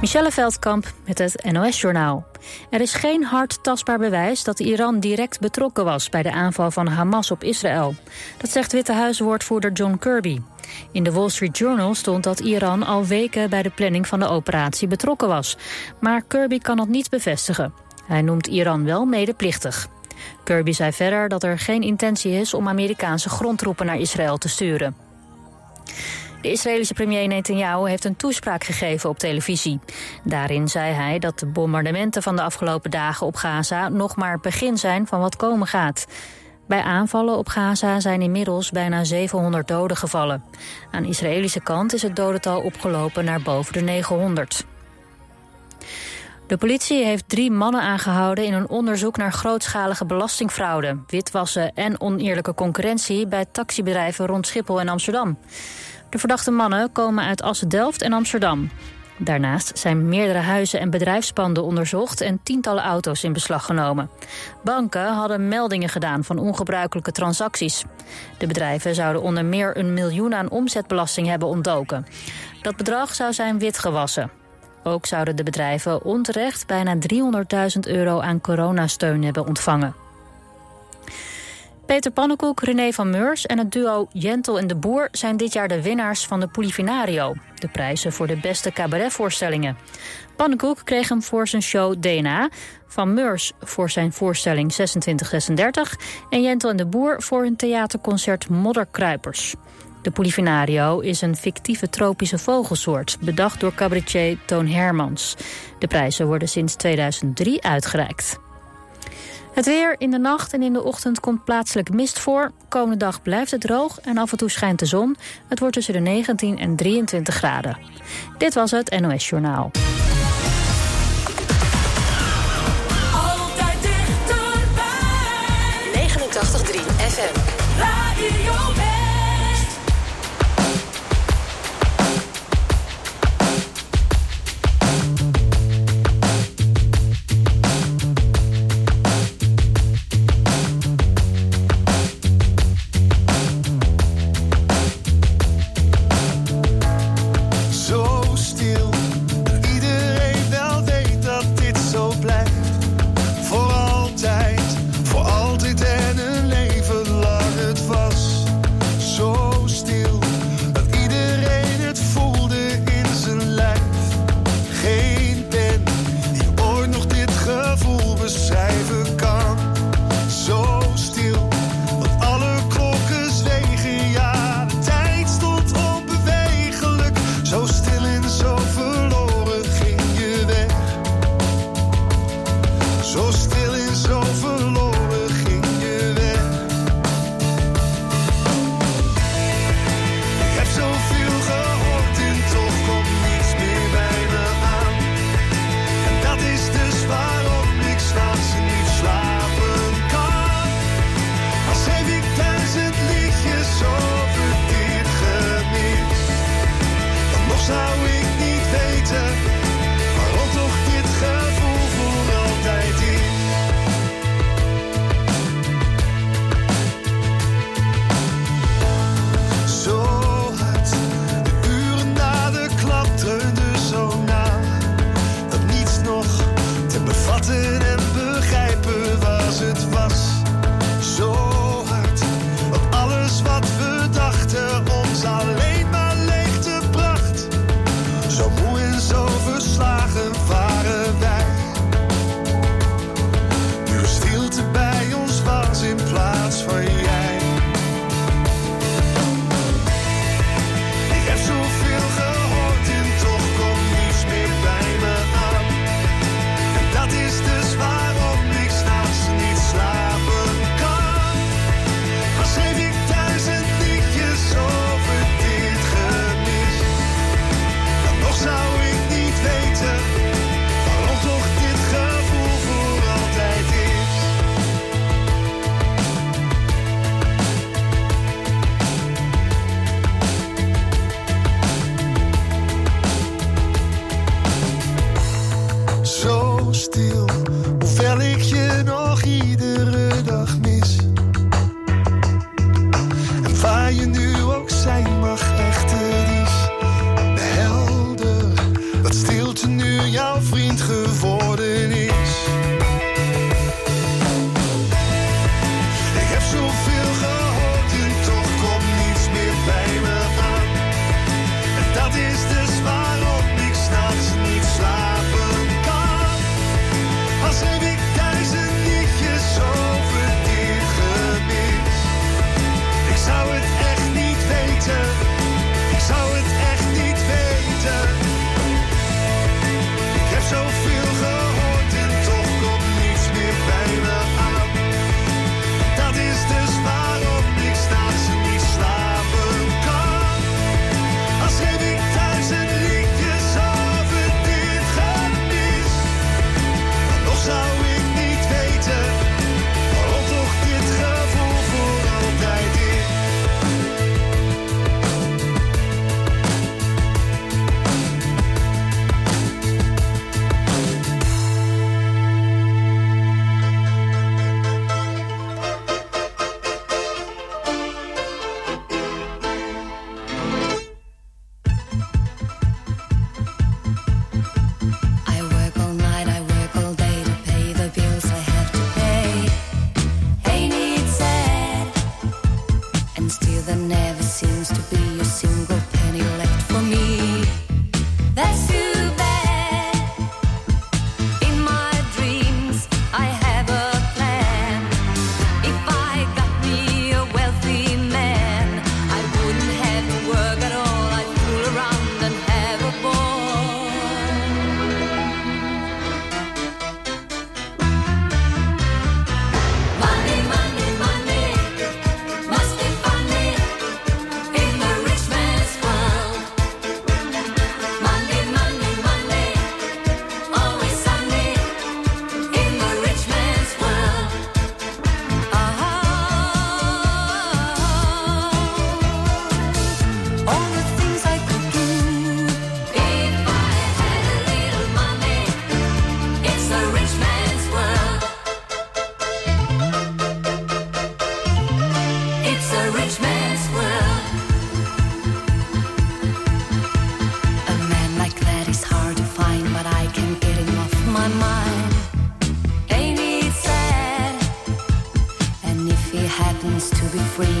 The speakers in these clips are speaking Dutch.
Michelle Veldkamp met het NOS-journaal. Er is geen hard tastbaar bewijs dat Iran direct betrokken was... bij de aanval van Hamas op Israël. Dat zegt Witte Huiswoordvoerder John Kirby. In de Wall Street Journal stond dat Iran al weken... bij de planning van de operatie betrokken was. Maar Kirby kan dat niet bevestigen. Hij noemt Iran wel medeplichtig. Kirby zei verder dat er geen intentie is om Amerikaanse grondtroepen naar Israël te sturen. De Israëlische premier Netanyahu heeft een toespraak gegeven op televisie. Daarin zei hij dat de bombardementen van de afgelopen dagen op Gaza nog maar het begin zijn van wat komen gaat. Bij aanvallen op Gaza zijn inmiddels bijna 700 doden gevallen. Aan de Israëlische kant is het dodental opgelopen naar boven de 900. De politie heeft drie mannen aangehouden in een onderzoek naar grootschalige belastingfraude, witwassen en oneerlijke concurrentie bij taxibedrijven rond Schiphol en Amsterdam. De verdachte mannen komen uit Assen-Delft en Amsterdam. Daarnaast zijn meerdere huizen en bedrijfspanden onderzocht en tientallen auto's in beslag genomen. Banken hadden meldingen gedaan van ongebruikelijke transacties. De bedrijven zouden onder meer een miljoen aan omzetbelasting hebben ontdoken. Dat bedrag zou zijn witgewassen. Ook zouden de bedrijven onterecht bijna 300.000 euro aan coronasteun hebben ontvangen. Peter Pannenkoek, René van Meurs en het duo Jentel en de Boer... zijn dit jaar de winnaars van de Polifinario. De prijzen voor de beste cabaretvoorstellingen. Pannenkoek kreeg hem voor zijn show DNA... Van Meurs voor zijn voorstelling 2636... en Jentel en de Boer voor hun theaterconcert Modderkruipers. De Polifinario is een fictieve tropische vogelsoort... bedacht door cabaretier Toon Hermans. De prijzen worden sinds 2003 uitgereikt. Het weer in de nacht en in de ochtend komt plaatselijk mist voor. Komende dag blijft het droog en af en toe schijnt de zon. Het wordt tussen de 19 en 23 graden. Dit was het NOS Journaal. Altijd dichterbij. 89.3 FM. Radio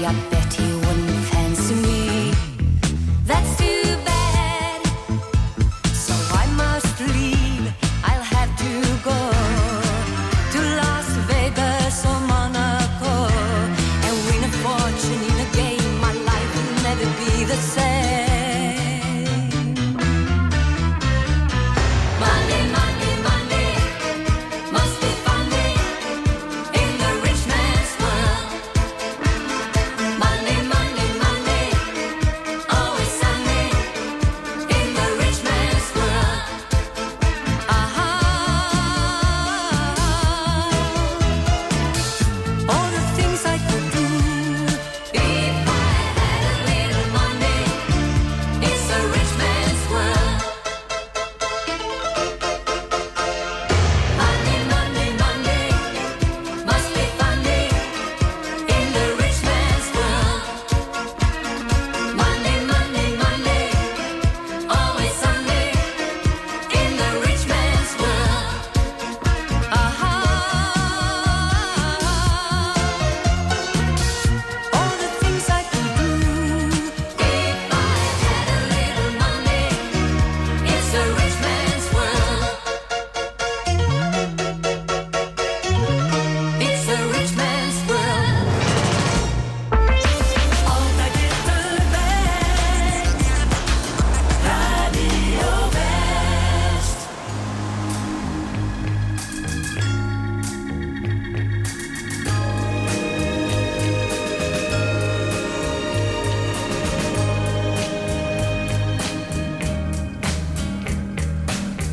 yeah.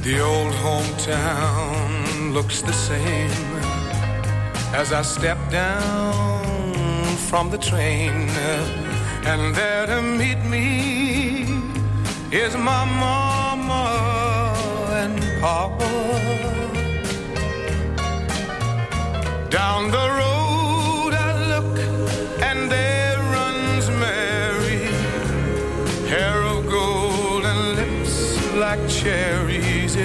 The old hometown looks the same as I step down from the train. And there to meet me is my mama and papa. Down the road I look and there runs Mary, hair of gold and lips like cherry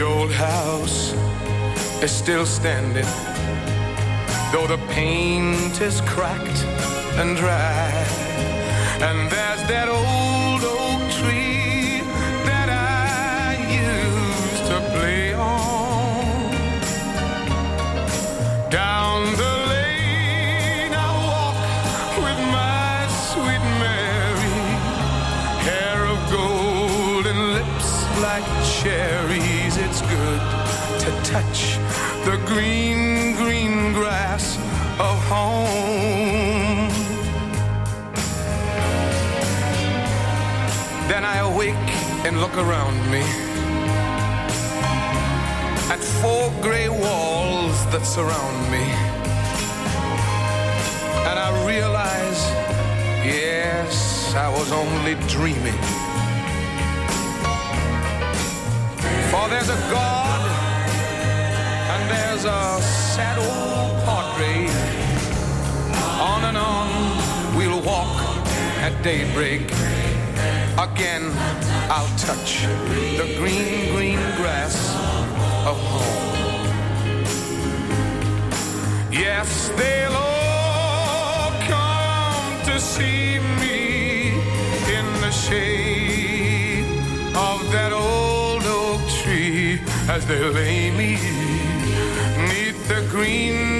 The old house is still standing, though the paint is cracked and dry. And there's that old touch the green, green grass of home. Then I awake and look around me at four gray walls that surround me. And I realize, yes, I was only dreaming. For there's a God there's a sad old portrait. On and on we'll walk at daybreak. Again, I'll touch the green, green grass of home. Yes, they'll all come to see me in the shade of that old oak tree as they lay me green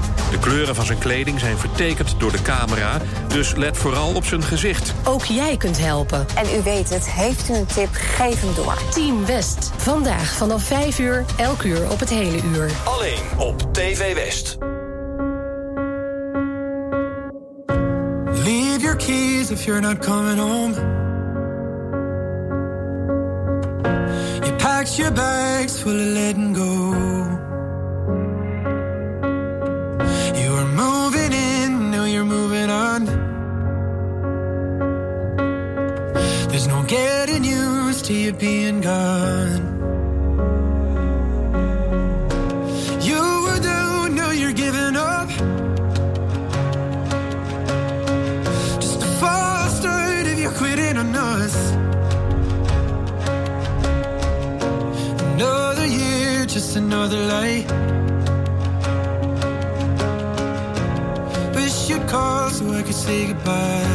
De kleuren van zijn kleding zijn vertekend door de camera, dus let vooral op zijn gezicht. Ook jij kunt helpen. En u weet het, heeft u een tip, geef hem door. Team West. Vandaag vanaf 5 uur, elk uur op het hele uur. Alleen op TV West. Leave your keys if you're not coming home. You packed your bags full of letting go. Say goodbye.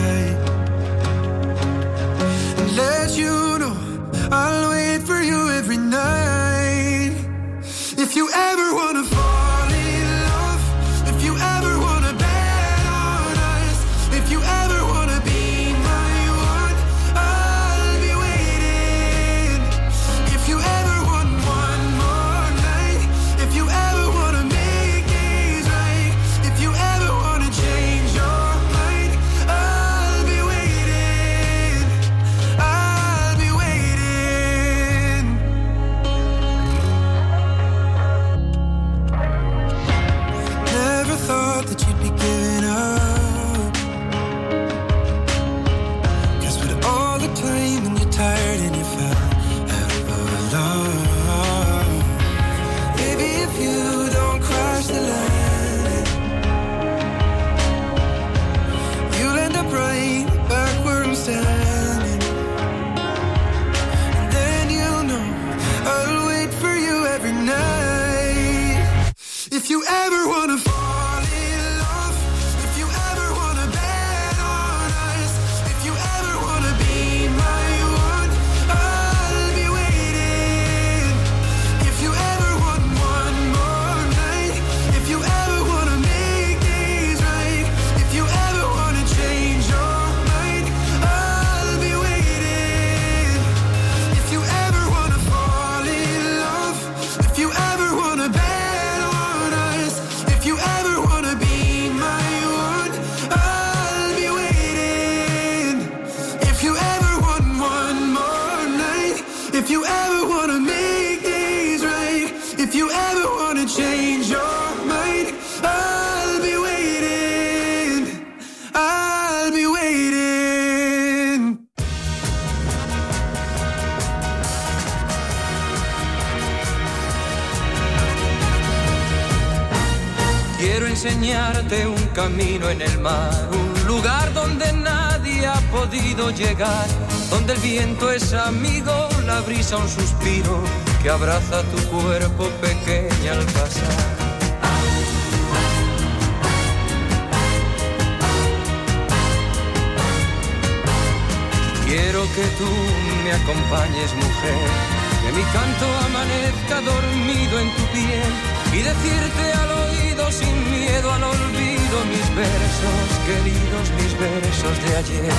Enseñarte un camino en el mar, un lugar donde nadie ha podido llegar, donde el viento es amigo, la brisa un suspiro que abraza tu cuerpo pequeña al pasar. Quiero que tú me acompañes, mujer, que mi canto amanezca dormido en tu piel y decirte al oído sin miedo al olvido mis versos, queridos, mis versos de ayer.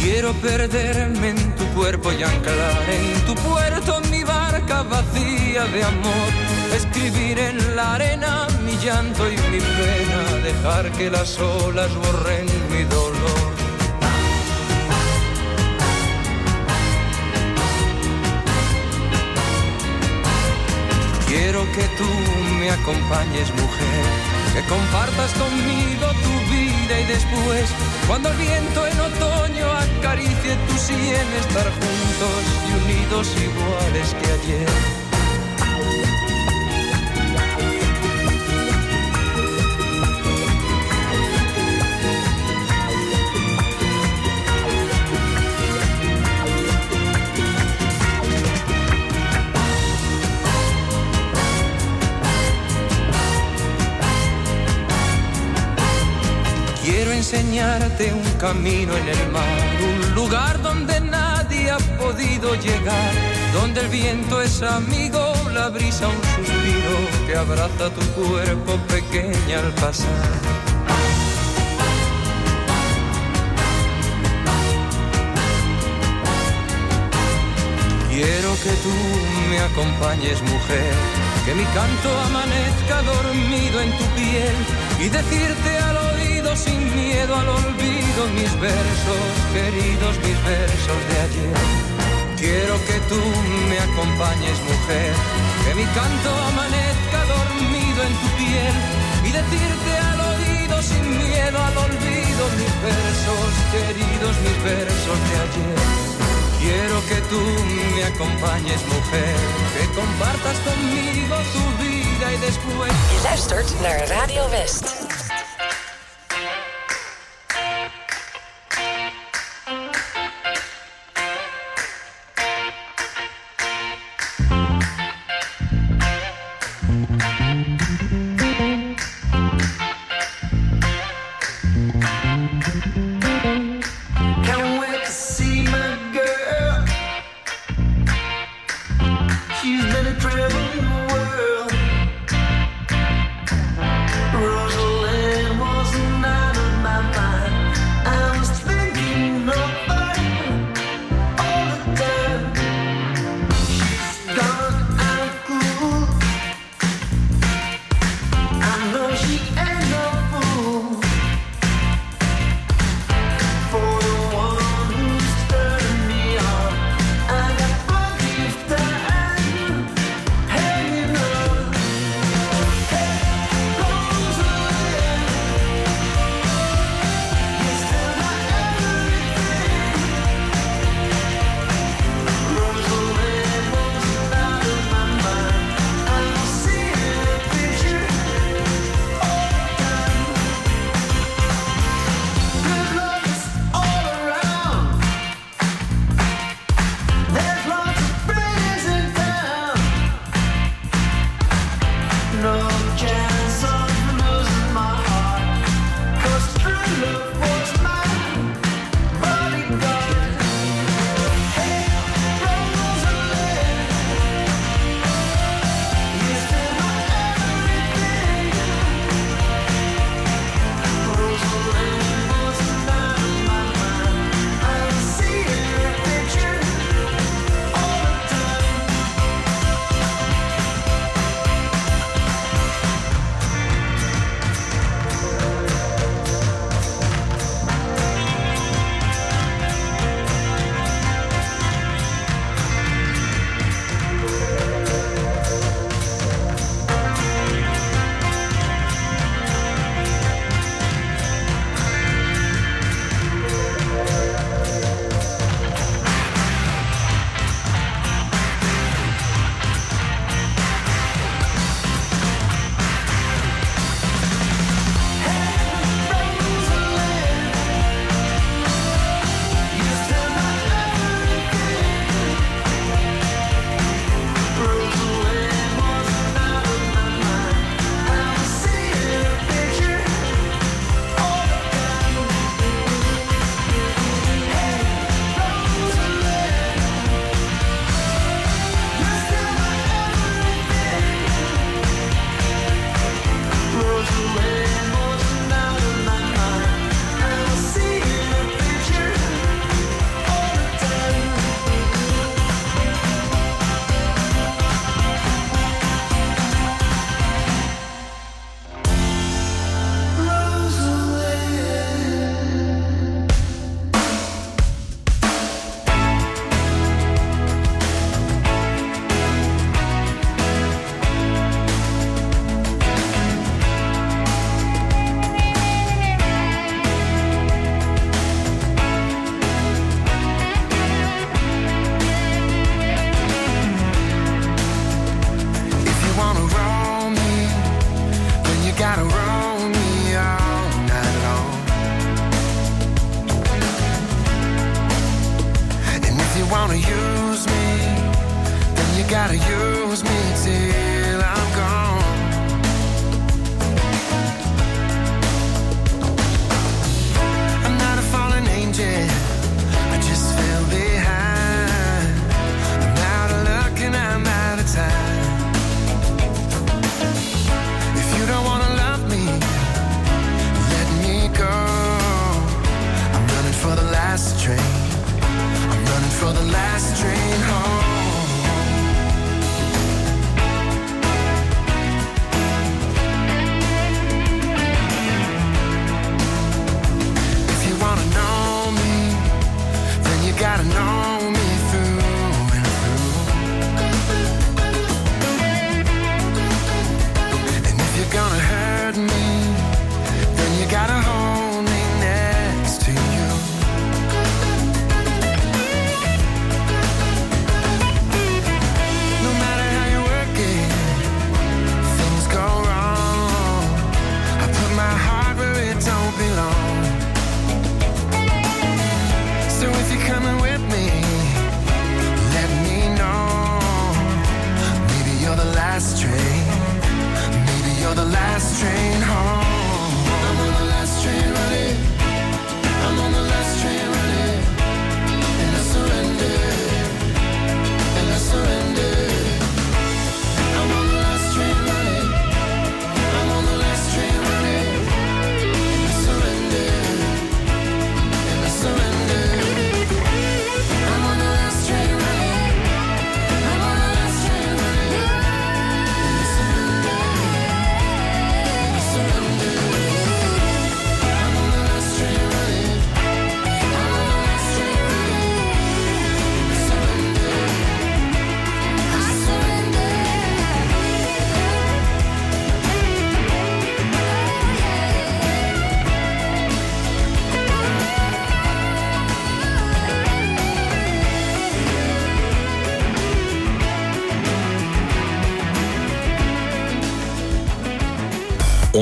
Quiero perderme en tu cuerpo y anclar en tu puerto mi barca vacía de amor. Escribir en la arena mi llanto y mi pena, dejar que las olas borren mi dolor. Que tú me acompañes, mujer, que compartas conmigo tu vida y después, cuando el viento en otoño acaricie tu sien, estar juntos y unidos iguales que ayer. Enseñarte un camino en el mar, un lugar donde nadie ha podido llegar, donde el viento es amigo, la brisa un suspiro que abraza tu cuerpo pequeña al pasar. Quiero que tú me acompañes, mujer, que mi canto amanezca dormido en tu piel y decirte sin miedo al olvido mis versos, queridos mis versos de ayer. Quiero que tú me acompañes, mujer, que mi canto amanezca dormido en tu piel y decirte al oído sin miedo al olvido mis versos, queridos mis versos de ayer. Quiero que tú me acompañes, mujer, que compartas conmigo tu vida y después. Je luistert Radio West.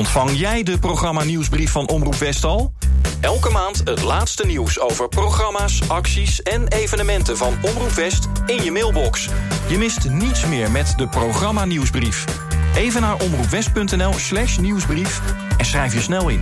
Ontvang jij de programma nieuwsbrief van Omroep Westal? Elke maand het laatste nieuws over programma's, acties en evenementen van Omroep West in je mailbox. Je mist niets meer met de programma nieuwsbrief. Even naar omroepwest.nl slash nieuwsbrief en schrijf je snel in.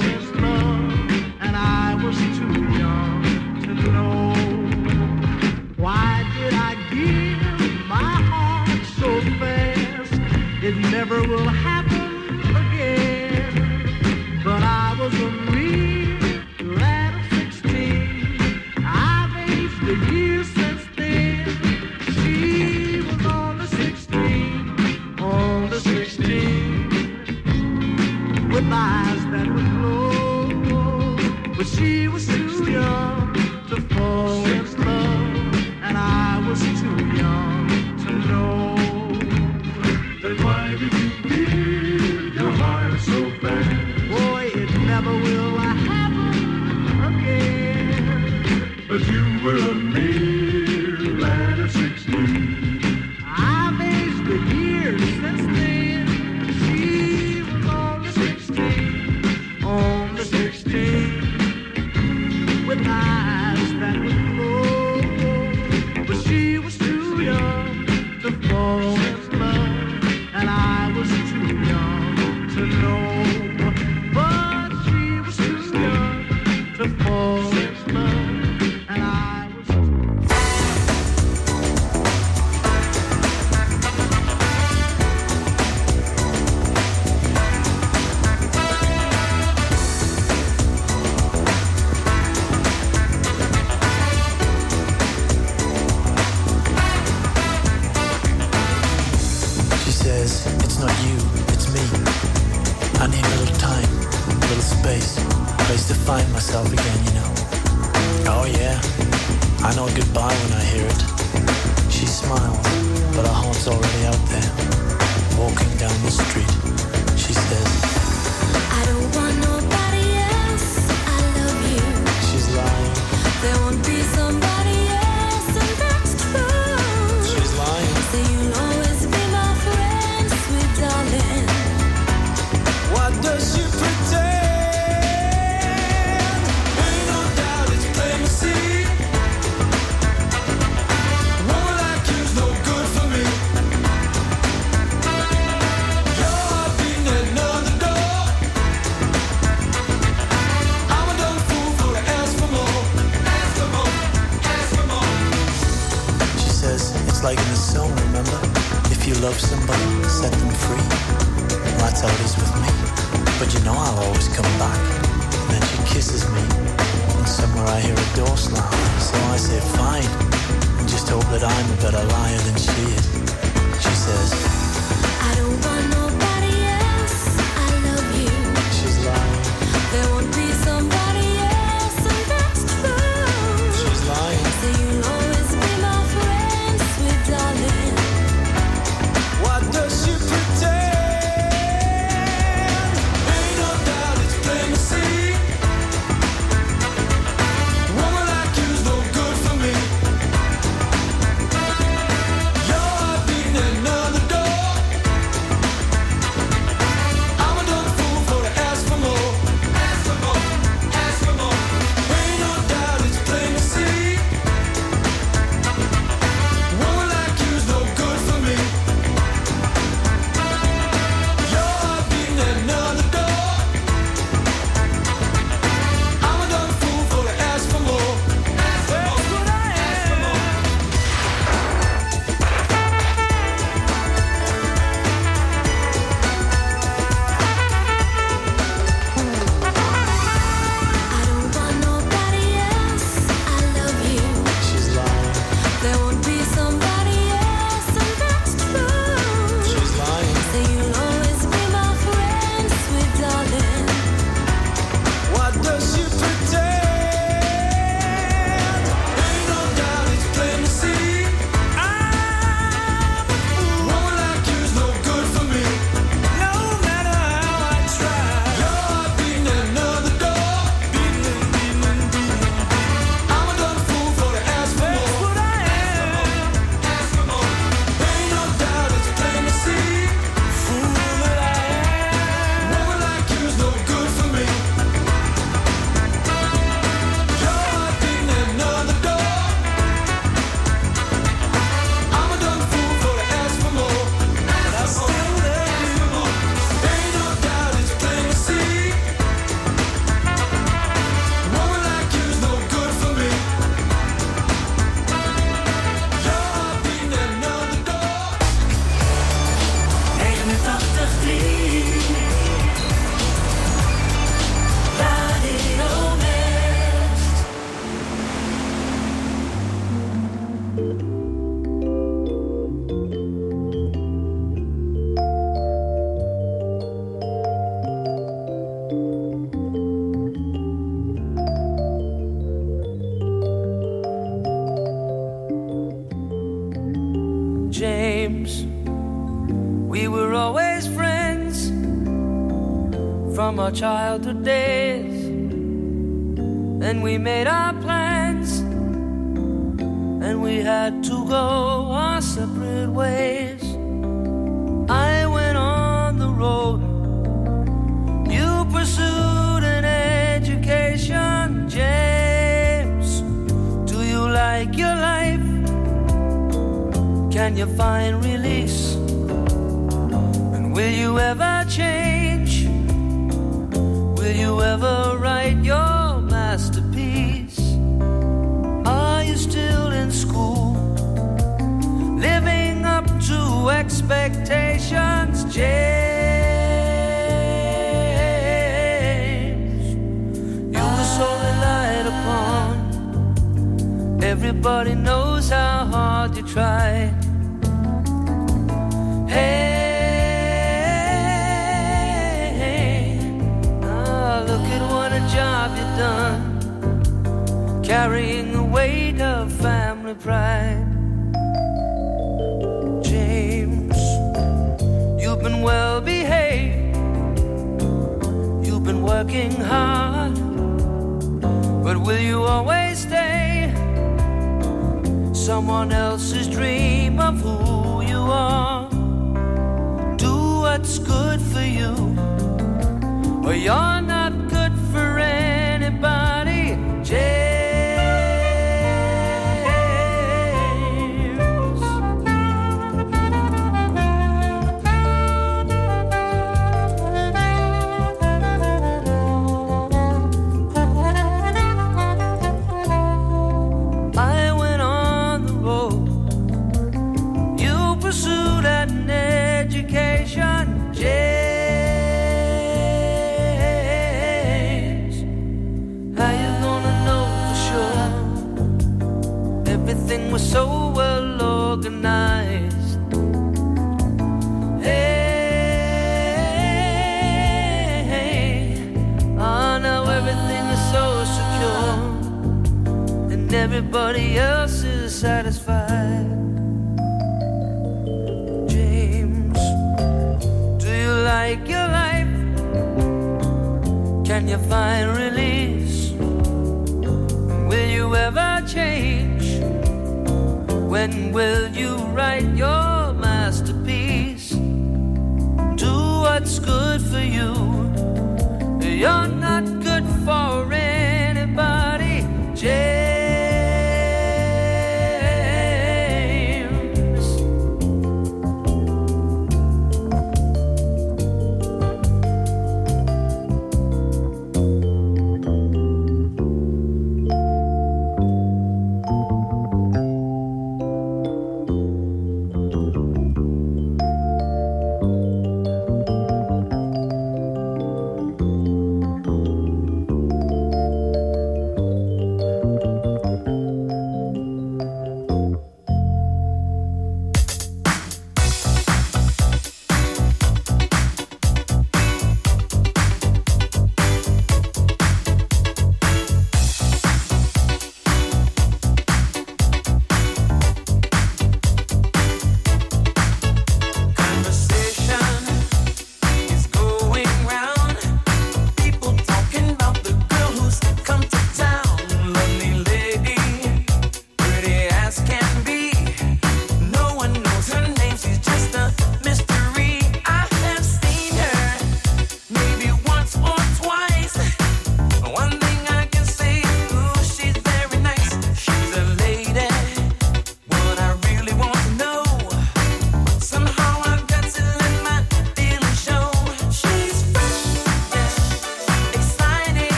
to find myself again, you know. Oh yeah, I know goodbye when I hear it. She smiles, but her heart's already out there. Walking down the street, she says, I don't want nobody. but I'm a better liar than she is. our childhood days. and we made our plans, and we had to go our separate ways. I went on the road, you pursued an education, James. Do you like your life? Can you find release? And will you ever? Everybody knows how hard you try. Hey, oh, look at what a job you've done, carrying the weight of family pride. James, you've been well behaved, you've been working hard, but will you always? someone else's dream of who you are. Do what's good for you. Or you're everybody else is satisfied. James, do you like your life? Can you find release? Will you ever change? When will you write your masterpiece? Do what's good for you. You're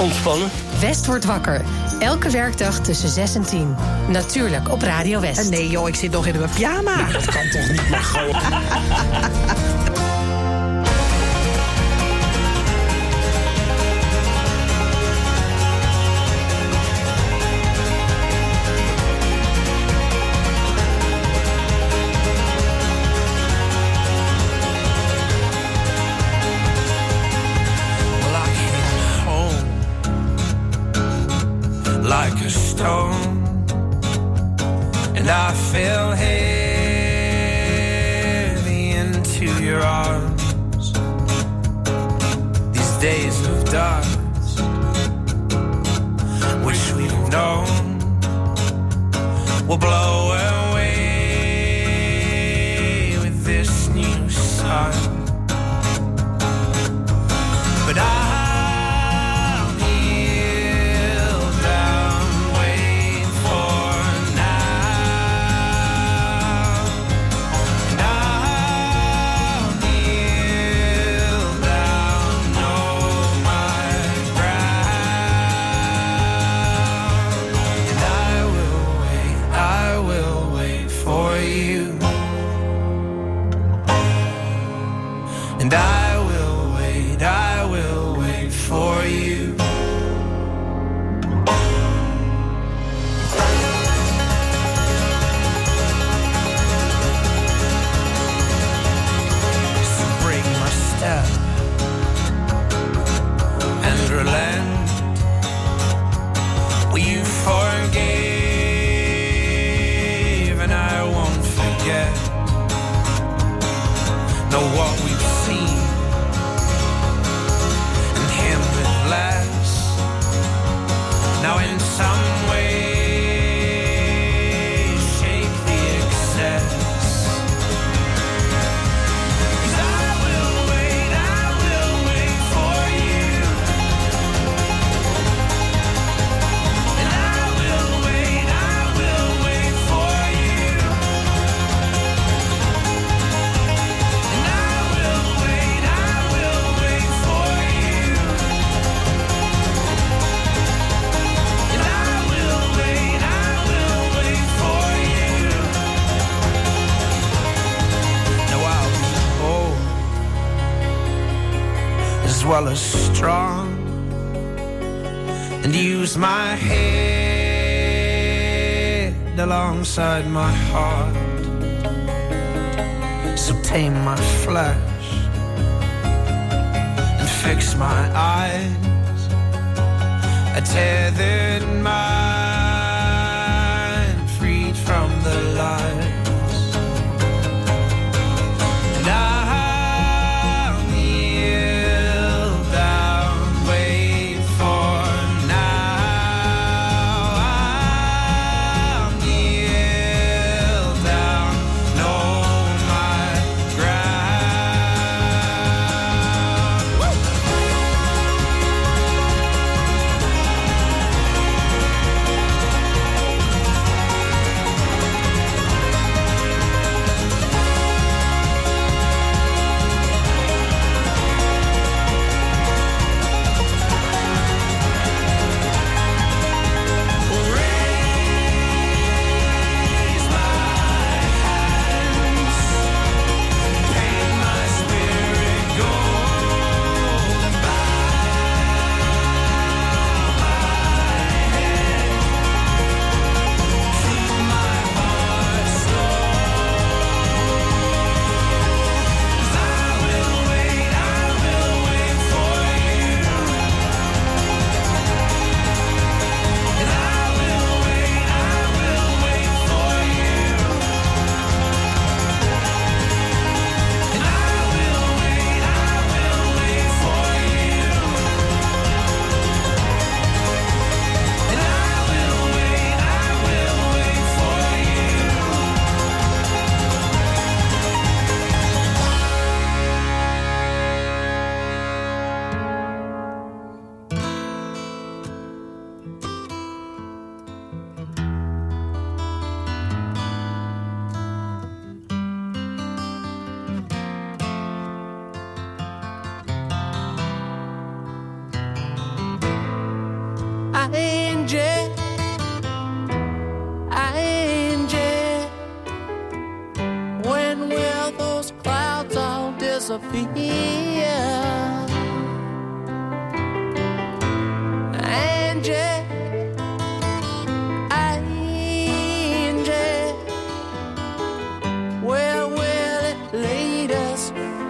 ontspannen. West wordt wakker. Elke werkdag tussen 6 en 10. Natuurlijk op Radio West. Nee joh, ik zit nog in mijn pyjama. Dat kan toch niet, maar gewoon. and I fell heavy into your arms. These days of dust, which we've known, will blow away with this new sun. inside my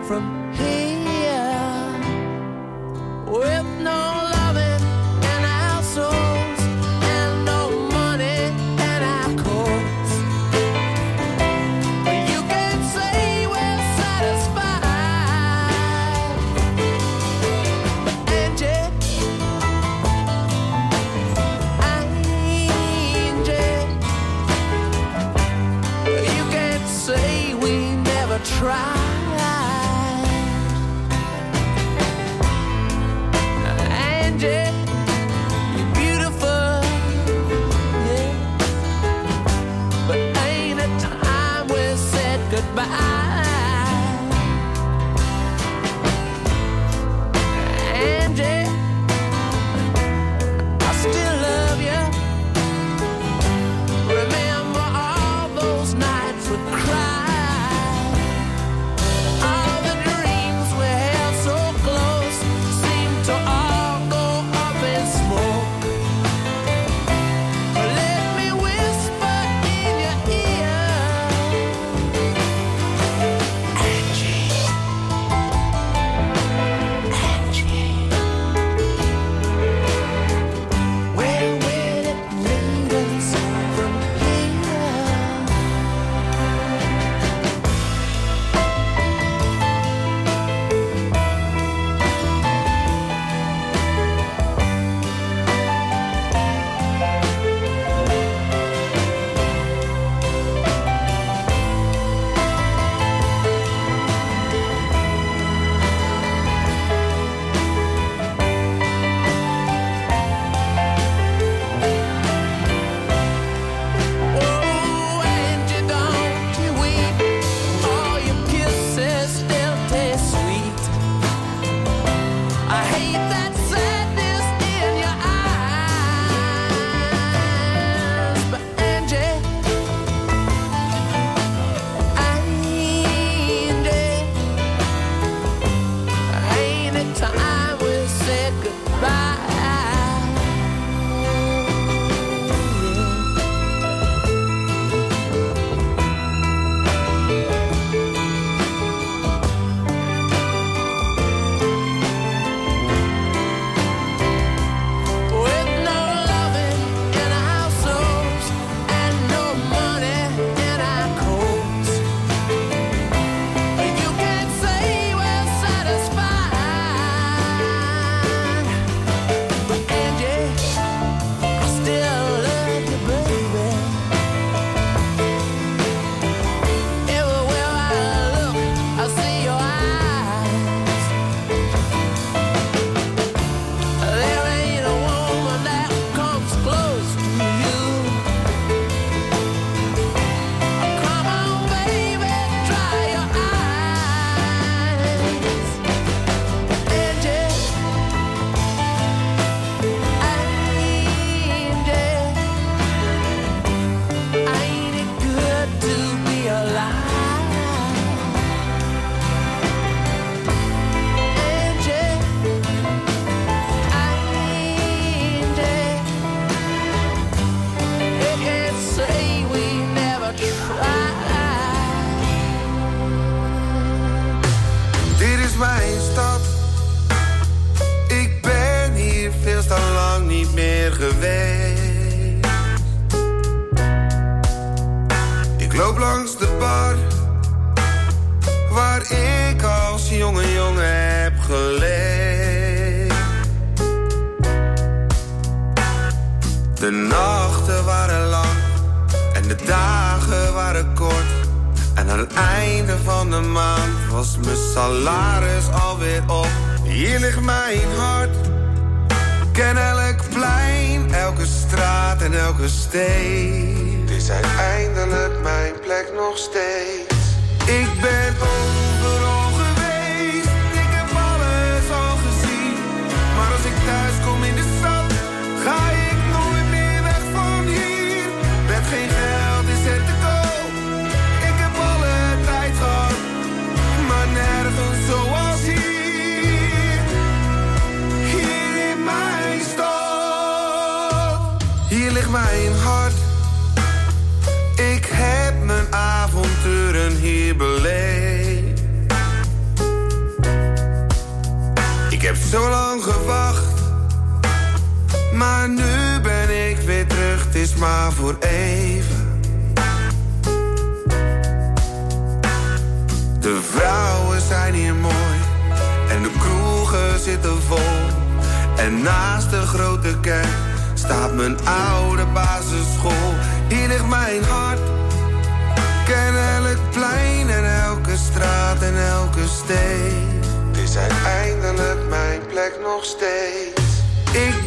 from here. Aan het einde van de maand was mijn salaris alweer op. Hier ligt mijn hart. Ken elk plein, elke straat en elke steen. Dit is uiteindelijk mijn plek nog steeds. Ik ben om. Zo lang gewacht. Maar nu ben ik weer terug, het is maar voor even. De vrouwen zijn hier mooi en de kroegen zitten vol. En naast de grote kerk staat mijn oude basisschool. Hier ligt mijn hart, ken elk plein en elke straat en elke steeg. Is uiteindelijk mijn plek nog steeds. Ik